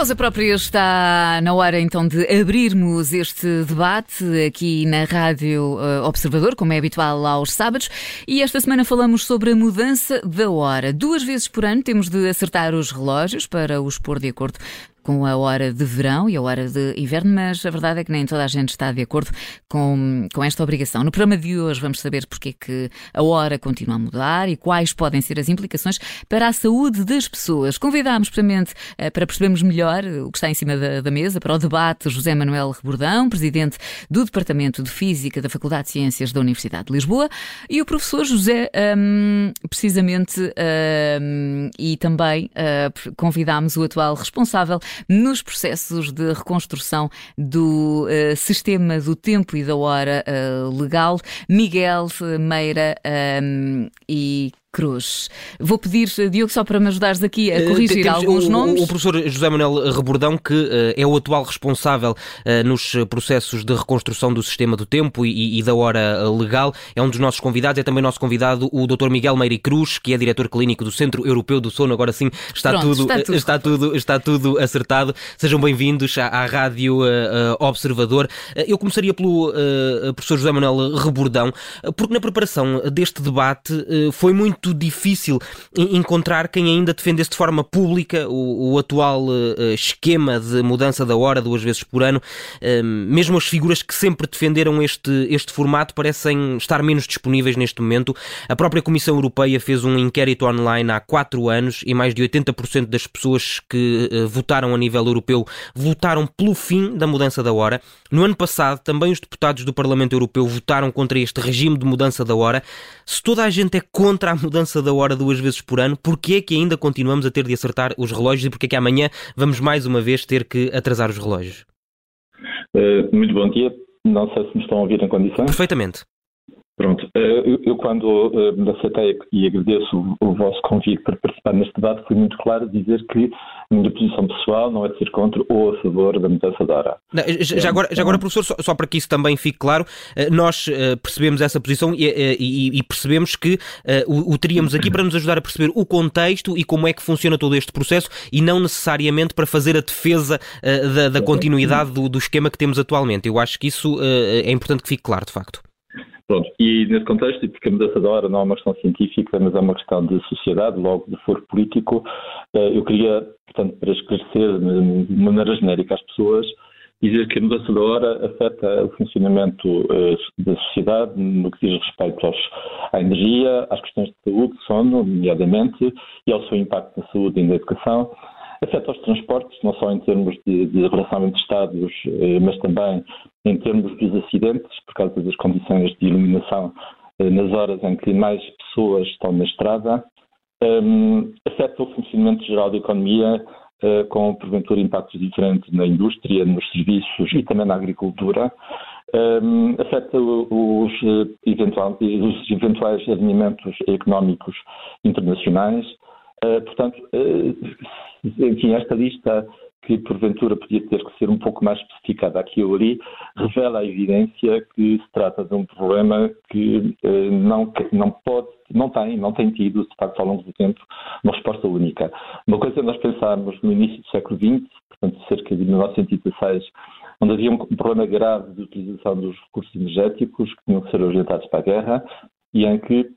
causa própria está na hora então de abrirmos este debate aqui na Rádio uh, Observador, como é habitual aos sábados, e esta semana falamos sobre a mudança da hora. Duas vezes por ano temos de acertar os relógios para os pôr de acordo com a hora de verão e a hora de inverno, mas a verdade é que nem toda a gente está de acordo com, com esta obrigação. No programa de hoje vamos saber porque é que a hora continua a mudar e quais podem ser as implicações para a saúde das pessoas. Convidámos, precisamente, eh, para percebermos melhor o que está em cima da, da mesa, para o debate, José Manuel Rebordão, presidente do Departamento de Física da Faculdade de Ciências da Universidade de Lisboa, e o professor José, um, precisamente, um, e também uh, convidámos o atual responsável nos processos de reconstrução do uh, sistema do tempo e da hora uh, legal, Miguel Meira um, e Cruz. Vou pedir, Diogo, só para me ajudares aqui a eh, corrigir uh, alguns o, nomes. O, professor José Manuel Rebordão, que uh, é o atual responsável uh, nos processos de reconstrução do sistema do tempo e, e, da hora legal, é um dos nossos convidados, é também nosso convidado o Dr. Miguel Meire Cruz, que é diretor clínico do Centro Europeu do Sono. Agora sim, está, Pronto, tudo, está, tudo, está, tudo, está tudo acertado. Sejam bem-vindos à, à Rádio Observador. eu começaria pelo professor José Manuel Rebordão, porque na preparação deste debate foi muito muito difícil encontrar quem ainda defendesse de forma pública o, o atual uh, esquema de mudança da hora duas vezes por ano. Uh, mesmo as figuras que sempre defenderam este, este formato parecem estar menos disponíveis neste momento. A própria Comissão Europeia fez um inquérito online há quatro anos e mais de 80% das pessoas que uh, votaram a nível europeu votaram pelo fim da mudança da hora. No ano passado, também os deputados do Parlamento Europeu votaram contra este regime de mudança da hora. Se toda a gente é contra a mudança da hora duas vezes por ano, porquê é que ainda continuamos a ter de acertar os relógios e porquê é que amanhã vamos mais uma vez ter que atrasar os relógios? Uh, muito bom dia. Não sei se me estão a ouvir em condições. Perfeitamente. Pronto, eh, eu, eu quando me aceitei e agradeço o, o, vosso convite para participar neste debate, fui muito claro dizer que a minha posição pessoal não é de ser contra ou a favor da mudança da hora. Não, já, agora, já agora, professor, só, só, para que isso também fique claro, uh, nós percebemos essa posição e, e, e percebemos que o, o, teríamos aqui para nos ajudar a perceber o contexto e como é que funciona todo este processo e não necessariamente para fazer a defesa da, da, continuidade do, do, esquema que temos atualmente. Eu acho que isso é importante que fique claro, de facto. Pronto, e nesse contexto, porque a mudança da hora não é uma questão científica, mas é uma questão de sociedade, logo de foro político, eh, eu queria, portanto, para esclarecer de maneira genérica às pessoas, dizer que a mudança da hora afeta o funcionamento eh, da sociedade no que diz respeito aos, à energia, às questões de saúde, sono, nomeadamente, e ao seu impacto na saúde e na educação, afeta os transportes, não só em termos de, de relação entre Estados, eh, mas também em termos dos acidentes, por causa das condições de iluminação eh, nas horas em que mais pessoas estão na estrada, um, afeta o funcionamento geral da economia, uh, com porventura impactos diferentes na indústria, nos serviços e também na agricultura. Um, afeta os, eventual, os eventuais alinhamentos económicos internacionais. Uh, portanto, uh, enfim, esta lista que porventura podia ter que ser um pouco mais especificada aqui ou ali, revela a evidência que se trata de um problema que eh, não, não pode, não tem, não tem tido, de facto, ao longo do tempo, uma resposta única. Uma coisa é nós pensarmos no início do século XX, portanto, cerca de 1916, onde havia um problema grave de utilização dos recursos energéticos que tinham que ser orientados para a guerra e em que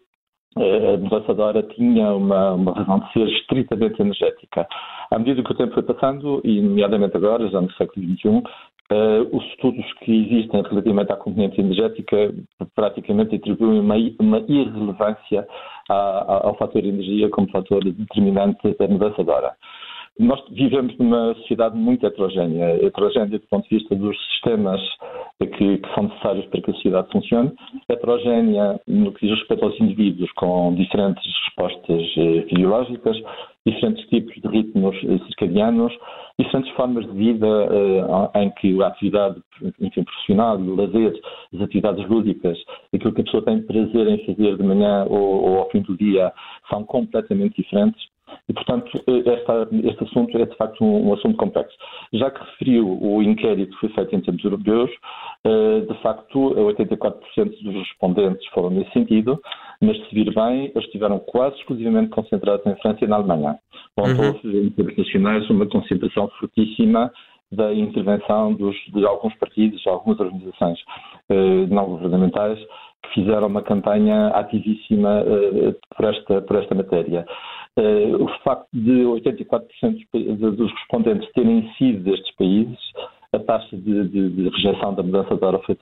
a mudança da hora tinha uma, uma, razão de ser estritamente energética. À medida que o tempo foi passando, e nomeadamente agora, já no século XXI, uh, eh, os estudos que existem relativamente à componente energética praticamente atribuem uma, uma irrelevância à, à, ao fator energia como fator determinante da mudança da hora. Nós vivemos numa sociedade muito heterogénea, heterogénea do ponto de vista dos sistemas que, que, são necessários para que a sociedade funcione, heterogénea no que diz respeito aos indivíduos, com diferentes respostas eh, fisiológicas, diferentes tipos de ritmos eh, circadianos, diferentes formas de vida eh, em que a atividade enfim, profissional o lazer, as atividades lúdicas, aquilo que a pessoa tem prazer em fazer de manhã ou, ou ao fim do dia, são completamente diferentes E, portanto, esta, este assunto é de facto um, um, assunto complexo. Já que referiu o inquérito que foi feito em termos europeus, de facto, 84% dos respondentes foram nesse sentido, mas se vir bem, eles estiveram quase exclusivamente concentrados em França e na Alemanha. Onde uhum. houve, em termos nacionais, uma concentração fortíssima da intervenção dos, de alguns partidos, de algumas organizações eh, não governamentais que fizeram uma campanha ativíssima eh, por, esta, por esta matéria. Eh, o facto de 84% dos respondentes terem sido destes países a taxa de, de, de, rejeição da mudança da hora foi,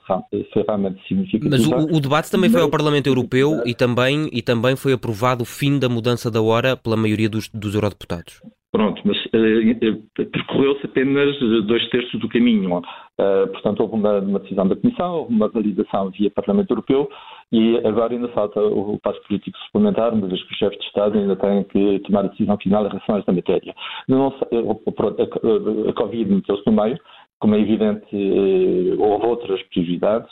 foi realmente significativa. Mas o, o, debate também foi ao Parlamento Europeu e também, e também foi aprovado o fim da mudança da hora pela maioria dos, dos eurodeputados. Pronto, mas uh, percorreu-se apenas dois terços do caminho. Uh, portanto, houve uma, uma, decisão da Comissão, houve uma validação via Parlamento Europeu e agora ainda falta o passo político suplementar, uma vez que os chefes de Estado ainda têm que tomar a decisão final em relação a esta matéria. Não, a, Covid meteu-se no meio, como é evidente, houve outras prioridades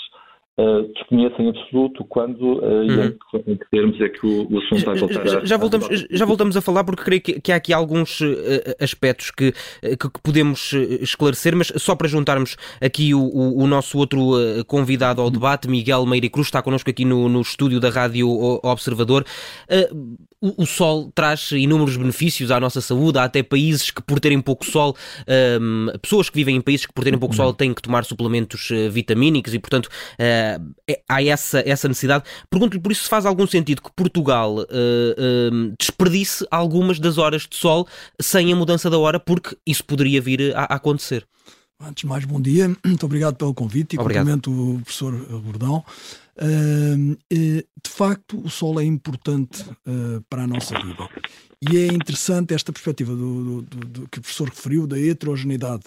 Uh, desconheço em absoluto quando uh, uhum. e em, que termos é que o, o assunto vai voltar já, já, voltamos, já voltamos a falar porque creio que, que há aqui alguns uh, aspectos que, que, que, podemos esclarecer, mas só para juntarmos aqui o, o, o nosso outro convidado ao debate, Miguel Meire Cruz, está connosco aqui no, no estúdio da Rádio Observador. O, o, sol traz inúmeros benefícios à nossa saúde, há até países que por terem pouco sol, um, pessoas que vivem em países que por terem pouco sol têm que tomar suplementos vitamínicos e portanto uh, há essa, essa necessidade. Pergunto-lhe por isso se faz algum sentido que Portugal uh, uh, desperdice algumas das horas de sol sem a mudança da hora, porque isso poderia vir a, a acontecer. Antes de mais, bom dia. Muito obrigado pelo convite e obrigado. cumprimento o professor Bordão. Uh, de facto, o sol é importante uh, para a nossa vida. E é interessante esta perspectiva do, do, do, que o professor referiu da heterogeneidade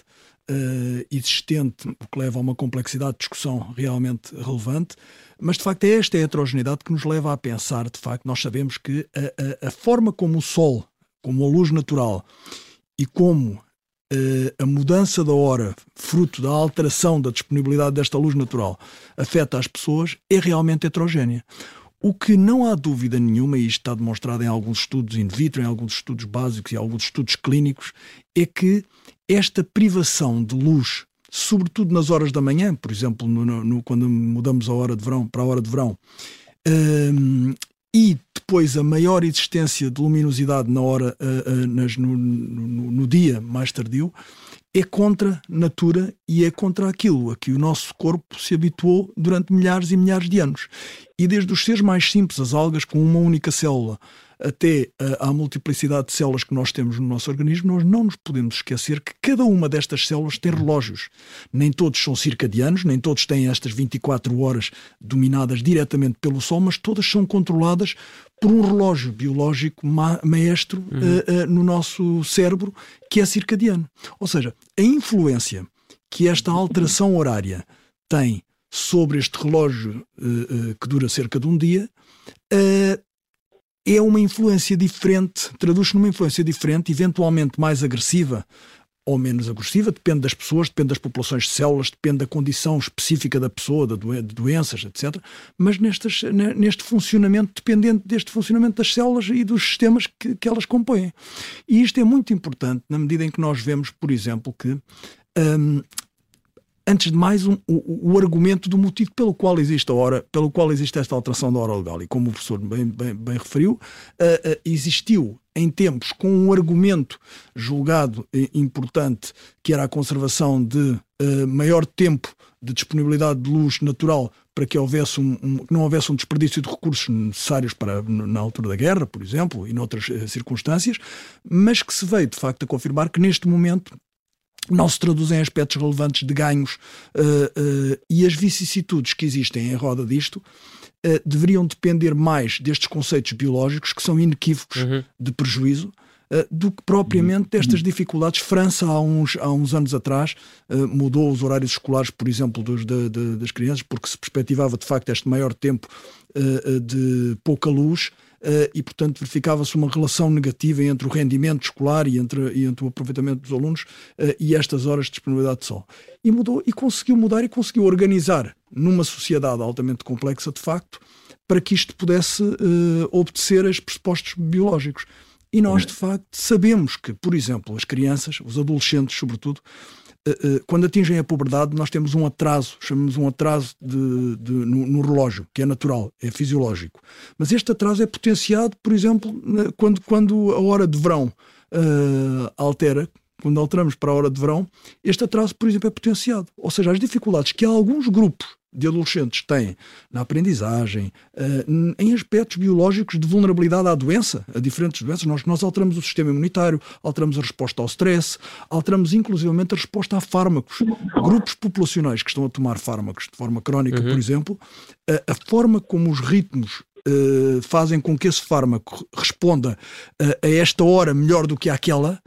uh, existente, o que leva a uma complexidade de discussão realmente relevante. Mas, de facto, é esta heterogeneidade que nos leva a pensar, de facto, nós sabemos que a, a, a forma como o Sol, como a luz natural e como a mudança da hora, fruto da alteração da disponibilidade desta luz natural, afeta as pessoas, é realmente heterogénea. O que não há dúvida nenhuma, e isto está demonstrado em alguns estudos in vitro, em alguns estudos básicos e alguns estudos clínicos, é que esta privação de luz, sobretudo nas horas da manhã, por exemplo, no, no, quando mudamos a hora de verão para a hora de verão, um, e depois a maior existência de luminosidade na hora uh, uh, nas, no, no, no, dia mais tardio, é contra a natura e é contra aquilo a que o nosso corpo se habituou durante milhares e milhares de anos. E desde os seres mais simples, as algas com uma única célula, até à multiplicidade de células que nós temos no nosso organismo, nós não nos podemos esquecer que cada uma destas células tem relógios. Nem todos são circadianos, nem todos têm estas 24 horas dominadas diretamente pelo Sol, mas todas são controladas por um relógio biológico ma maestro uhum. uh, uh, no nosso cérebro, que é circadiano. Ou seja, a influência que esta alteração horária tem sobre este relógio uh, que dura cerca de um dia é uma influência diferente, traduz-se numa influência diferente, eventualmente mais agressiva ou menos agressiva, depende das pessoas, depende das populações de células, depende da condição específica da pessoa, de doenças, etc. Mas nestes, neste funcionamento, dependente deste funcionamento das células e dos sistemas que, que elas compõem. E isto é muito importante na medida em que nós vemos, por exemplo, que hum, antes de mais, um, o, o, argumento do motivo pelo qual existe a hora, pelo qual existe esta alteração da hora legal. E como o professor bem, bem, bem referiu, uh, uh, existiu em tempos com um argumento julgado importante, que era a conservação de maior tempo de disponibilidade de luz natural para que houvesse um, um, não houvesse um desperdício de recursos necessários para, na altura da guerra, por exemplo, e noutras circunstâncias, mas que se veio de facto a confirmar que neste momento não se traduzem em aspectos relevantes de ganhos uh, uh, e as vicissitudes que existem em roda disto uh, deveriam depender mais destes conceitos biológicos que são inequívocos uhum. de prejuízo do que propriamente destas dificuldades. França, há uns, há uns anos atrás, mudou os horários escolares, por exemplo, dos, de, de, das crianças, porque se perspectivava de facto este maior tempo de pouca luz e, portanto, verificava-se uma relação negativa entre o rendimento escolar e entre, e entre o aproveitamento dos alunos uh, e estas horas de disponibilidade de sol. E mudou, e conseguiu mudar e conseguiu organizar numa sociedade altamente complexa, de facto, para que isto pudesse uh, obedecer a pressupostos biológicos. E nós, de facto, sabemos que, por exemplo, as crianças, os adolescentes, sobretudo, eh, eh, quando atingem a puberdade, nós temos um atraso, chamamos um atraso de, de, no, no, relógio, que é natural, é fisiológico. Mas este atraso é potenciado, por exemplo, quando, quando a hora de verão uh, altera, quando alteramos para a hora de verão, este atraso, por exemplo, é potenciado. Ou seja, as dificuldades que alguns grupos de adolescentes têm na aprendizagem, uh, em aspectos biológicos de vulnerabilidade à doença, a diferentes doenças. Nós, nós alteramos o sistema imunitário, alteramos a resposta ao stress, alteramos inclusivamente a resposta a fármacos. Grupos populacionais que estão a tomar fármacos de forma crónica, uhum. por exemplo, uh, a forma como os ritmos Uh, fazem com que esse fármaco responda uh, a esta hora melhor do que àquela,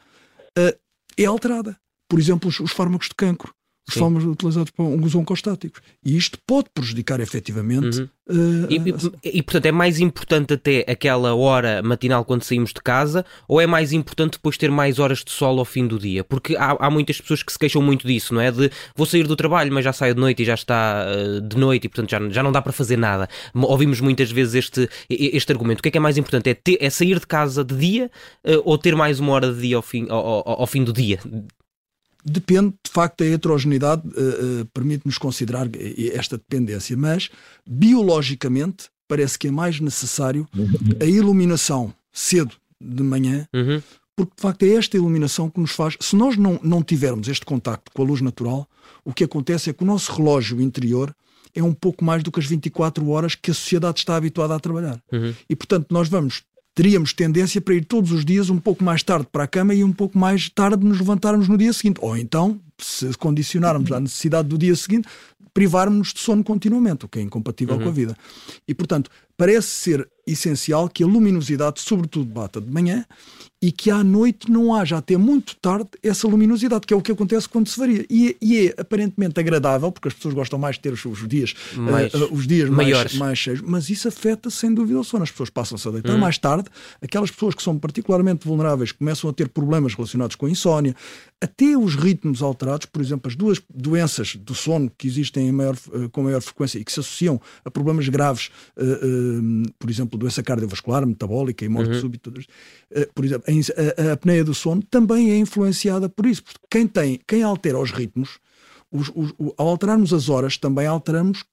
uh, é alterada. Por exemplo, os, os fármacos de cancro os fármacos utilizados para uns oncostáticos. E isto pode prejudicar efetivamente. Uhum. Uh, e, e, e, portanto, é mais importante até aquela hora matinal quando saímos de casa ou é mais importante depois ter mais horas de sol ao fim do dia? Porque há, há muitas pessoas que se queixam muito disso, não é? De vou sair do trabalho, mas já saio de noite e já está uh, de noite e, portanto, já, já não dá para fazer nada. Ouvimos muitas vezes este, este argumento. O que é que é mais importante? É, ter, é sair de casa de dia uh, ou ter mais uma hora de dia ao fim, ao, ao, ao fim do dia? Depende, de facto, a heterogeneidade uh, uh, permite-nos considerar esta dependência, mas biologicamente parece que é mais necessário a iluminação cedo de manhã, uhum. porque de facto é esta iluminação que nos faz. Se nós não, não tivermos este contacto com a luz natural, o que acontece é que o nosso relógio interior é um pouco mais do que as 24 horas que a sociedade está habituada a trabalhar. Uhum. E portanto, nós vamos teríamos tendência para ir todos os dias um pouco mais tarde para a cama e um pouco mais tarde nos levantarmos no dia seguinte. Ou então, se condicionarmos à necessidade do dia seguinte, privarmos-nos de sono continuamente, o que é incompatível uhum. com a vida. E, portanto, parece ser essencial que a luminosidade, sobretudo, bata de manhã e que à noite não haja até muito tarde essa luminosidade, que é o que acontece quando se varia. E, e é aparentemente agradável, porque as pessoas gostam mais de ter os, os dias, mais, uh, os dias mais, mais cheios, mas isso afeta sem dúvida o sono. As pessoas passam-se a deitar hum. mais tarde, aquelas pessoas que são particularmente vulneráveis começam a ter problemas relacionados com a insónia, até os ritmos alterados, por exemplo, as duas doenças do sono que existem maior, uh, com maior frequência e que se associam a problemas graves, uh, por exemplo, doença cardiovascular, metabólica e morte uhum. súbita, por exemplo, a, a apneia do sono também é influenciada por isso. Porque quem tem, quem altera os ritmos, os, os, o, ao alterarmos as horas, também alteramos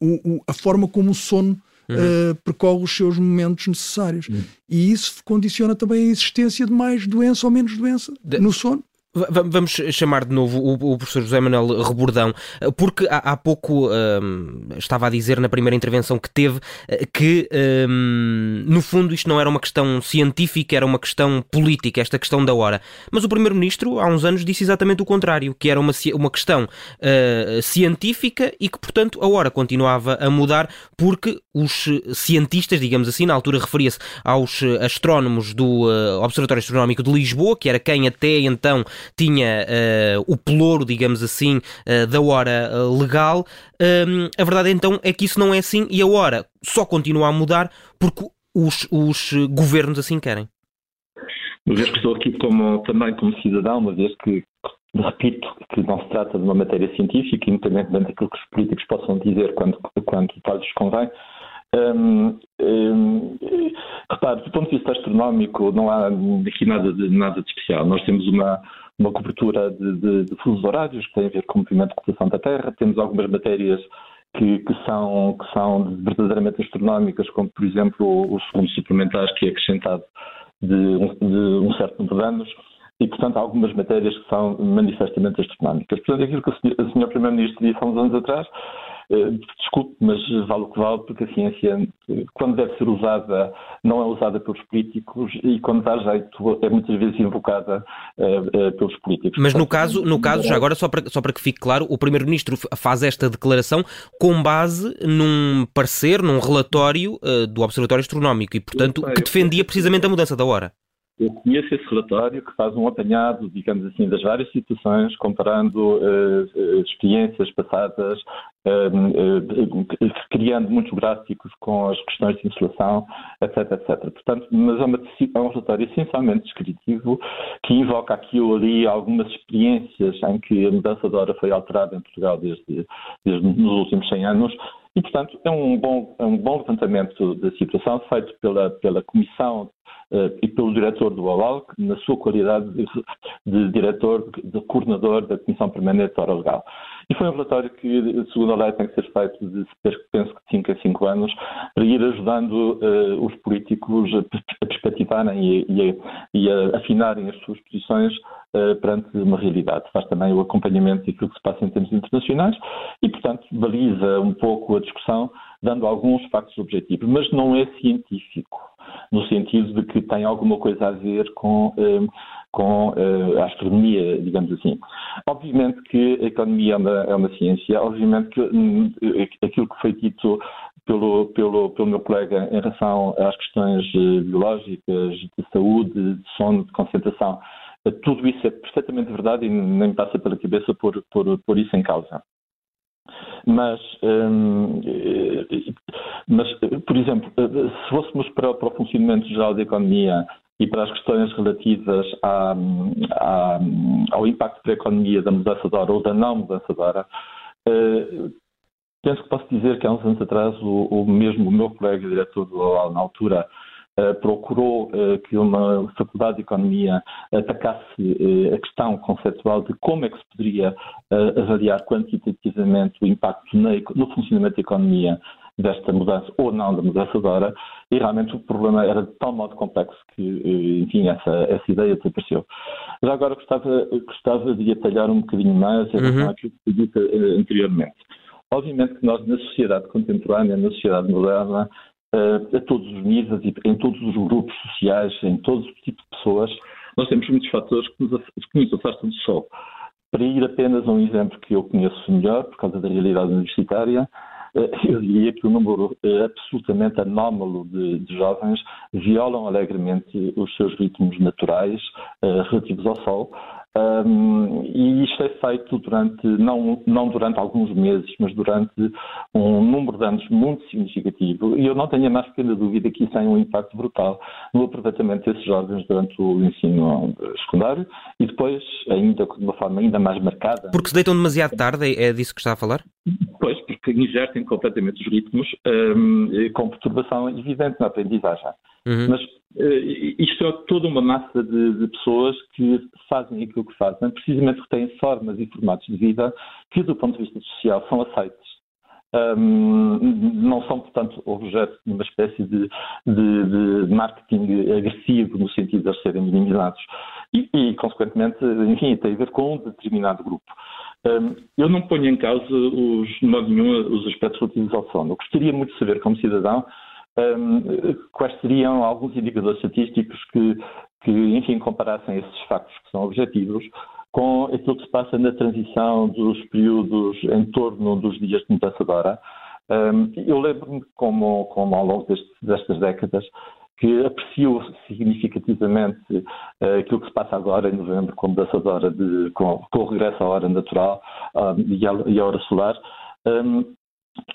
o, o, a forma como o sono uhum. uh, percorre os seus momentos necessários. Uhum. E isso condiciona também a existência de mais doença ou menos doença de... no sono. Vamos chamar de novo o, professor José Manuel Rebordão, porque há, pouco um, estava a dizer na primeira intervenção que teve eh, que, um, no fundo, isto não era uma questão científica, era uma questão política, esta questão da hora. Mas o Primeiro-Ministro, há uns anos, disse exatamente o contrário, que era uma, uma questão uh, científica e que, portanto, a hora continuava a mudar porque os cientistas, digamos assim, na altura referia-se aos astrónomos do uh, Observatório Astronómico de Lisboa, que era quem até então tinha uh, o pelouro, digamos assim, uh, da hora uh, legal. Um, a verdade então é que isso não é assim e a hora só continua a mudar porque os, os governos assim querem. Vez que estou aqui como, também como cidadão, uma vez que repito que não se trata de uma matéria científica, independentemente daquilo que os políticos possam dizer quando, quando lhes convém, Hum, hum, repare, do ponto de vista astronómico, não há aqui nada de, nada de especial. Nós temos uma, uma cobertura de, de, de fusos horários que tem a ver com o movimento de rotação da Terra, temos algumas matérias que, que, são, que são verdadeiramente astronómicas, como por exemplo o, o segundo suplementar que é acrescentado de um, de um certo número de anos, e portanto há algumas matérias que são manifestamente astronómicas. Portanto, aquilo que o Sr. Primeiro-Ministro disse há uns anos atrás desculpe, mas vale o que vale, porque a ciência, quando deve ser usada, não é usada pelos políticos e quando dá jeito, é muitas vezes invocada uh, uh, pelos políticos. Mas no caso, no caso, já agora, só para, só para que fique claro, o Primeiro-Ministro faz esta declaração com base num parecer, num relatório uh, do Observatório Astronómico e, portanto, que defendia precisamente a mudança da hora. Eu conheço esse relatório que faz um apanhado, digamos assim, das várias situações, comparando uh, experiências passadas, uh, uh, criando muitos gráficos com as questões de insolação, etc, etc. Portanto, mas é, uma, é um relatório essencialmente descritivo que invoca aqui ou ali algumas experiências em que a mudança de hora foi alterada em Portugal desde, desde nos últimos 100 anos e, portanto, é um bom, é um bom levantamento da situação feito pela, pela Comissão e pelo diretor do OLAL, na sua qualidade de, de diretor, de coordenador da Comissão Permanente de Hora Legal. E foi um relatório que, segundo a lei, tem que ser feito de, penso que, de 5 a 5 anos, para ir ajudando uh, os políticos a, perspectivarem e, e, a, e a afinarem as suas posições uh, perante uma realidade. Faz também o acompanhamento daquilo que se passa em termos internacionais e, portanto, baliza um pouco a discussão, dando alguns factos objetivos, mas não é científico no sentido de que tem alguma coisa a ver com, eh, com uh, a astronomia, digamos assim. Obviamente que a economia é uma, é uma ciência, obviamente que um, aquilo que foi dito pelo, pelo, pelo meu colega em relação às questões uh, biológicas, de saúde, de sono, de concentração, tudo isso é perfeitamente verdade e nem me passa pela cabeça por, por, por isso em causa. Mas, um, mas, por exemplo, se fôssemos para, para o funcionamento geral da economia e para as questões relativas à, à, ao impacto para a economia da mudança de hora ou da não mudança de hora, eh, penso que posso dizer que há uns anos atrás o, o mesmo o meu colega diretor do na altura Uh, procurou uh, que uma faculdade de economia atacasse uh, a questão conceptual de como é que se poderia avaliar quantitativamente o impacto no funcionamento da economia desta mudança ou não da mudança de hora, e realmente o problema era de tal modo complexo que, eh, enfim, essa, essa ideia desapareceu. Já agora gostava, gostava de atalhar um bocadinho mais em relação uhum. àquilo que foi dito anteriormente. Obviamente que nós, na sociedade contemporânea, na sociedade moderna, a todos os níveis em todos os grupos sociais, em todos os tipos de pessoas, nós temos muitos fatores que nos, que nos afastam do sol. Para ir apenas a um exemplo que eu conheço melhor, por causa da realidade universitária, eh, eu diria que o número é absolutamente anómalo de, de jovens violam alegremente os seus ritmos naturais relativos ao sol. Um, e isto é feito durante, não, não durante alguns meses, mas durante um número de anos muito significativo. E eu não tenho a mais pequena dúvida que isso tem um impacto brutal no aproveitamento desses jovens durante o ensino secundário e depois, ainda de uma forma ainda mais marcada. Porque se deitam demasiado tarde, é disso que está a falar? Pois, porque invertem completamente os ritmos um, com perturbação evidente na aprendizagem. Uhum. Mas isto é toda uma massa de, de, pessoas que fazem aquilo que fazem, precisamente porque têm formas e formatos de vida que, do ponto de vista social, são aceitos. Um, não são, portanto, objeto de uma espécie de, de, de, marketing agressivo no sentido de eles serem minimizados. E, e, consequentemente, enfim, tem a ver com um determinado grupo. Um, eu não ponho em causa, os, de modo nenhum, os aspectos relativos ao sono. Eu gostaria muito de saber, como cidadão, um, quais seriam alguns indicadores estatísticos que, que, enfim, comparassem esses factos que são objetivos com aquilo que se passa na transição dos períodos em torno dos dias de mudança de hora. Um, eu lembro-me, como, como ao longo deste, destas décadas, que aprecio significativamente uh, aquilo que se passa agora em novembro com a mudança de hora, de, com, com o regresso à hora natural um, e, à, e, à, hora solar. Um,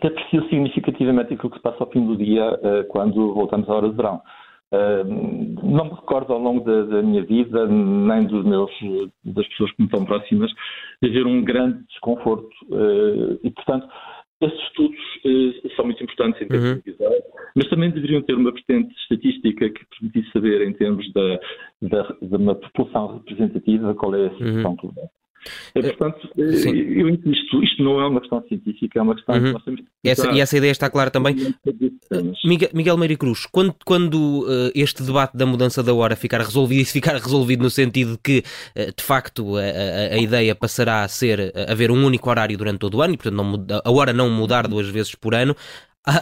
que aprecio significativamente aquilo que se passa ao fim do dia uh, quando voltamos à hora de verão. Uh, não me recordo ao longo da, da, minha vida, nem meus, das pessoas que me estão próximas, de haver um grande desconforto. Uh, e, portanto, esses estudos são muito importantes em termos uhum. de visão, mas também deveriam ter uma vertente estatística que permitisse saber, em termos da, da, de uma população representativa, qual é a situação uhum. global. É, portanto, eh, Sim. eu insisto, isto não é uma questão científica, é uma questão uhum. que nós temos que essa, E essa ideia está clara também. Miguel, Miguel Meire Cruz, quando, quando uh, este debate da mudança da hora ficar resolvido, e se ficar resolvido no sentido de que, uh, de facto, a, a, a, ideia passará a ser haver um único horário durante todo o ano, e portanto não, a hora não mudar duas vezes por ano,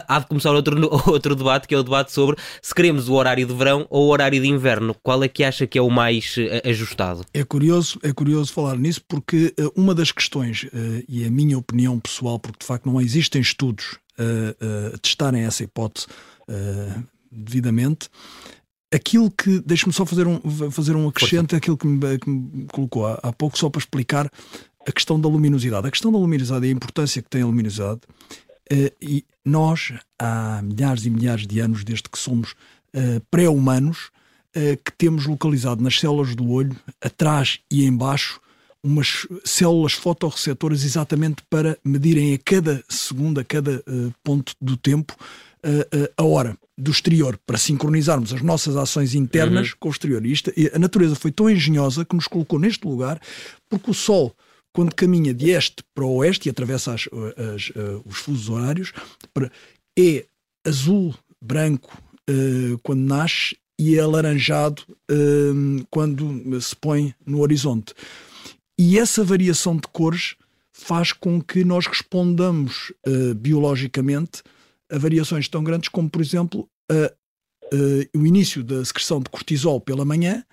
há de começar outro, outro debate, que é o debate sobre se queremos o horário de verão ou o horário de inverno. Qual é que acha que é o mais eh, ajustado? É curioso, é curioso falar nisso porque eh, uma das questões, eh, e a minha opinião pessoal, porque de facto não existem estudos a testarem essa hipótese devidamente, aquilo que. Deixe-me só fazer um, fazer um acrescente àquilo que me, que me colocou há, há pouco, só para explicar a questão da luminosidade. A questão da luminosidade e a importância que tem a luminosidade e nós, há milhares e milhares de anos, desde que somos uh, pré-humanos, uh, que temos localizado nas células do olho, atrás e embaixo, umas células fotorreceptoras exatamente para medirem a cada segundo, a cada ponto do tempo, a hora do exterior para sincronizarmos as nossas ações internas uhum. com o exterior. E isto, a natureza foi tão engenhosa que nos colocou neste lugar, porque o Sol, quando caminha de este para o oeste e atravessa as, as, uh, os fusos horários, é azul, branco uh, quando nasce e é alaranjado quando se põe no horizonte. E essa variação de cores faz com que nós respondamos biologicamente a variações tão grandes como, por exemplo, o início da secreção de cortisol pela manhã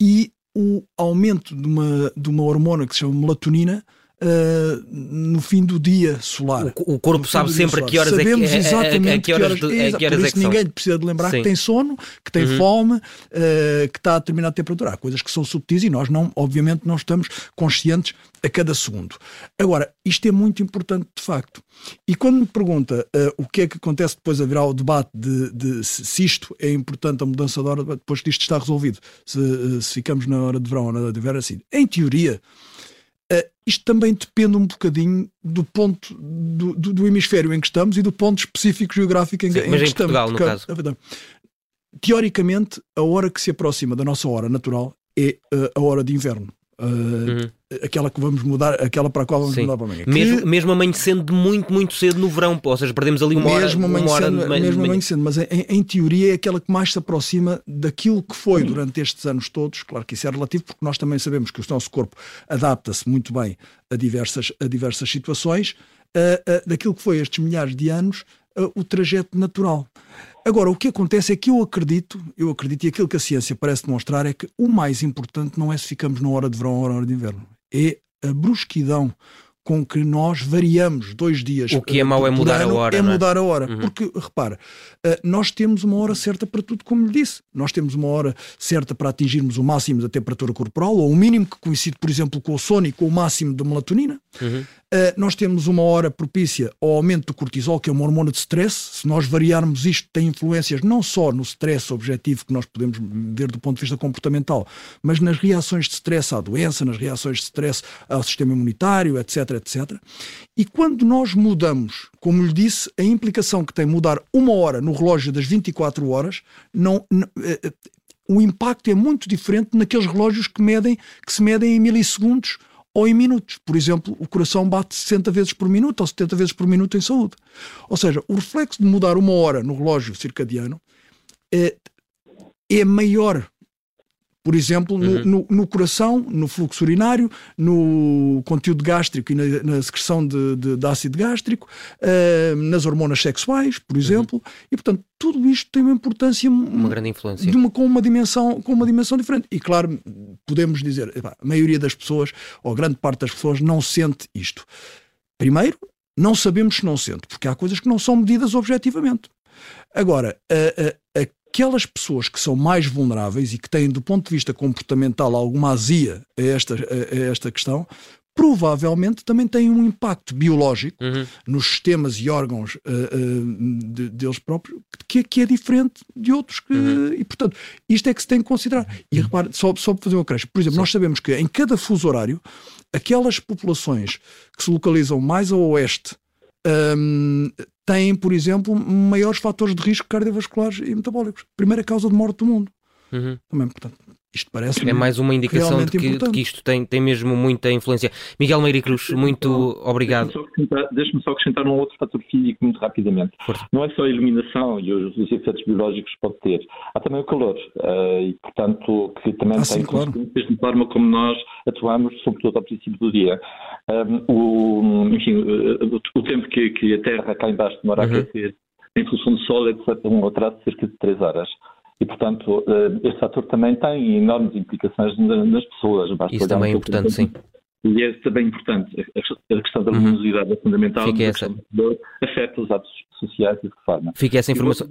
e o aumento de uma, de uma hormona que se chama melatonina, Uh, no fim do dia solar. O, o corpo sabe sempre a que horas Sabemos é que, exatamente a, que horas, que horas, a que horas por é isso que ninguém são. precisa de lembrar Sim. que tem sono, que tem Uhum. fome, uh, que está a determinada temperatura. Há coisas que são subtis e nós não, obviamente, não estamos conscientes a cada segundo. Agora, isto é muito importante de facto. E quando me pergunta uh, o que é que acontece depois haverá o debate de, de se, isto é importante a mudança de hora, depois que isto está resolvido, se, se ficamos na hora de verão ou na hora de verão, assim, em teoria, Uh, isto também depende um bocadinho do ponto do, do, do, hemisfério em que estamos e do ponto específico geográfico em, Sim, em que em estamos. Portugal, no caso. Teoricamente, a hora que se aproxima da nossa hora natural é uh, a hora de inverno. Uh, Uhum. Aquela que vamos mudar, aquela para a qual vamos Sim. mudar para amanhã. Mesmo, mesmo amanhecendo de muito, muito cedo no verão, ou seja, perdemos ali uma hora, mesmo uma hora de manhã. mesmo amanhecendo, mas em, em teoria é aquela que mais se aproxima daquilo que foi durante estes anos todos. Claro que isso é relativo, porque nós também sabemos que o nosso corpo adapta-se muito bem a diversas, a diversas situações, uh, uh, daquilo que foi estes milhares de anos, o trajeto natural. Agora, o que acontece é que eu acredito, eu acredito, e aquilo que a ciência parece demonstrar é que o mais importante não é se ficamos na hora de verão ou na hora de inverno, é a brusquidão com que nós variamos dois dias. O que é uh, mau é mudar a ano, hora, É é? mudar a hora. Uhum. Porque, repara, uh, nós temos uma hora certa para tudo, como lhe disse. Nós temos uma hora certa para atingirmos o máximo da temperatura corporal, ou o mínimo que coincide, por exemplo, com o sono e com o máximo da melatonina. Uhum. Uh, nós temos uma hora propícia ao aumento do cortisol, que é uma hormona de stress. Se nós variarmos isto, tem influências não só no stress objetivo que nós podemos ver do ponto de vista comportamental, mas nas reações de stress à doença, nas reações de stress ao sistema imunitário, etc, etc. E quando nós mudamos, como lhe disse, a implicação que tem mudar uma hora no relógio das 24 horas, não, eh, eh, o impacto é muito diferente naqueles relógios que, medem, que se medem em milissegundos ou em minutos. Por exemplo, o coração bate 60 vezes por minuto ou 70 vezes por minuto em saúde. Ou seja, o reflexo de mudar uma hora no relógio circadiano é, é maior. Por exemplo, no, Uhum. no, no coração, no fluxo urinário, no conteúdo gástrico e na, na secreção de, de, de ácido gástrico, uh, nas hormonas sexuais, por exemplo, e portanto tudo isto tem uma importância Uma grande influência. uma, com, uma dimensão, com uma dimensão diferente. E claro, podemos dizer, a maioria das pessoas, ou a grande parte das pessoas, não sente isto. Primeiro, não sabemos se não sente, porque há coisas que não são medidas objetivamente. Agora, a, a, aquelas pessoas que são mais vulneráveis e que têm, do ponto de vista comportamental, alguma azia a esta, a, esta questão, provavelmente também têm um impacto biológico Uhum. nos sistemas e órgãos uh, uh, de, deles próprios que, que, é diferente de outros. Que, Uhum. E, portanto, isto é que se tem que considerar. E repare, só, só para fazer uma creche, por exemplo, Sim. nós sabemos que em cada fuso horário, aquelas populações que se localizam mais a oeste um, têm, por exemplo, maiores fatores de risco cardiovasculares e metabólicos. Primeira causa de morte do mundo. Uhum. Também, portanto, isto parece É mais uma indicação de que, de que, isto tem, tem mesmo muita influência. Miguel Meire Cruz, muito obrigado. Deixe-me só, acrescentar um outro fator físico muito rapidamente. Força. Não é só a iluminação e os, os, efeitos biológicos que pode ter, há também o calor uh, e, portanto, que também ah, tem consequências claro. de forma como nós atuamos, sobretudo ao princípio do dia. Um, o, enfim, o, o, tempo que, que, a Terra cá embaixo demora uhum. a aquecer em função do Sol é de um atraso de cerca de 3 horas. E, portanto, este fator também tem enormes implicações nas pessoas. Basta Isso também é importante, sim. E é também importante. A questão da luminosidade uhum. é fundamental. Fica essa. Afeta os hábitos sociais e de que forma. Fica essa informação.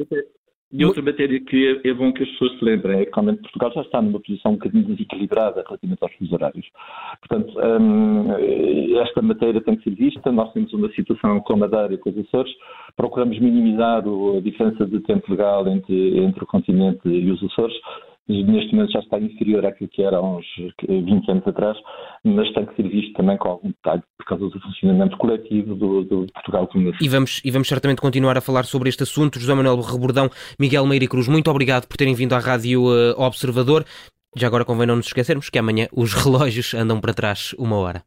E outra matéria que é bom que as pessoas se lembrem é que realmente Portugal já está numa posição um bocadinho desequilibrada relativamente aos fusos horários. Portanto, hum, esta matéria tem que ser vista. Nós temos uma situação com a Madeira e com os Açores. Procuramos minimizar a diferença de tempo legal entre, entre o continente e os Açores. Neste momento já está inferior àquilo que era há uns 20 anos atrás, mas tem que ser visto também com algum detalhe por causa do funcionamento coletivo do, do Portugal como e vamos E vamos certamente continuar a falar sobre este assunto. José Manuel Rebordão, Miguel Meire Cruz, muito obrigado por terem vindo à Rádio uh, Observador. Já agora convém não nos esquecermos que amanhã os relógios andam para trás uma hora.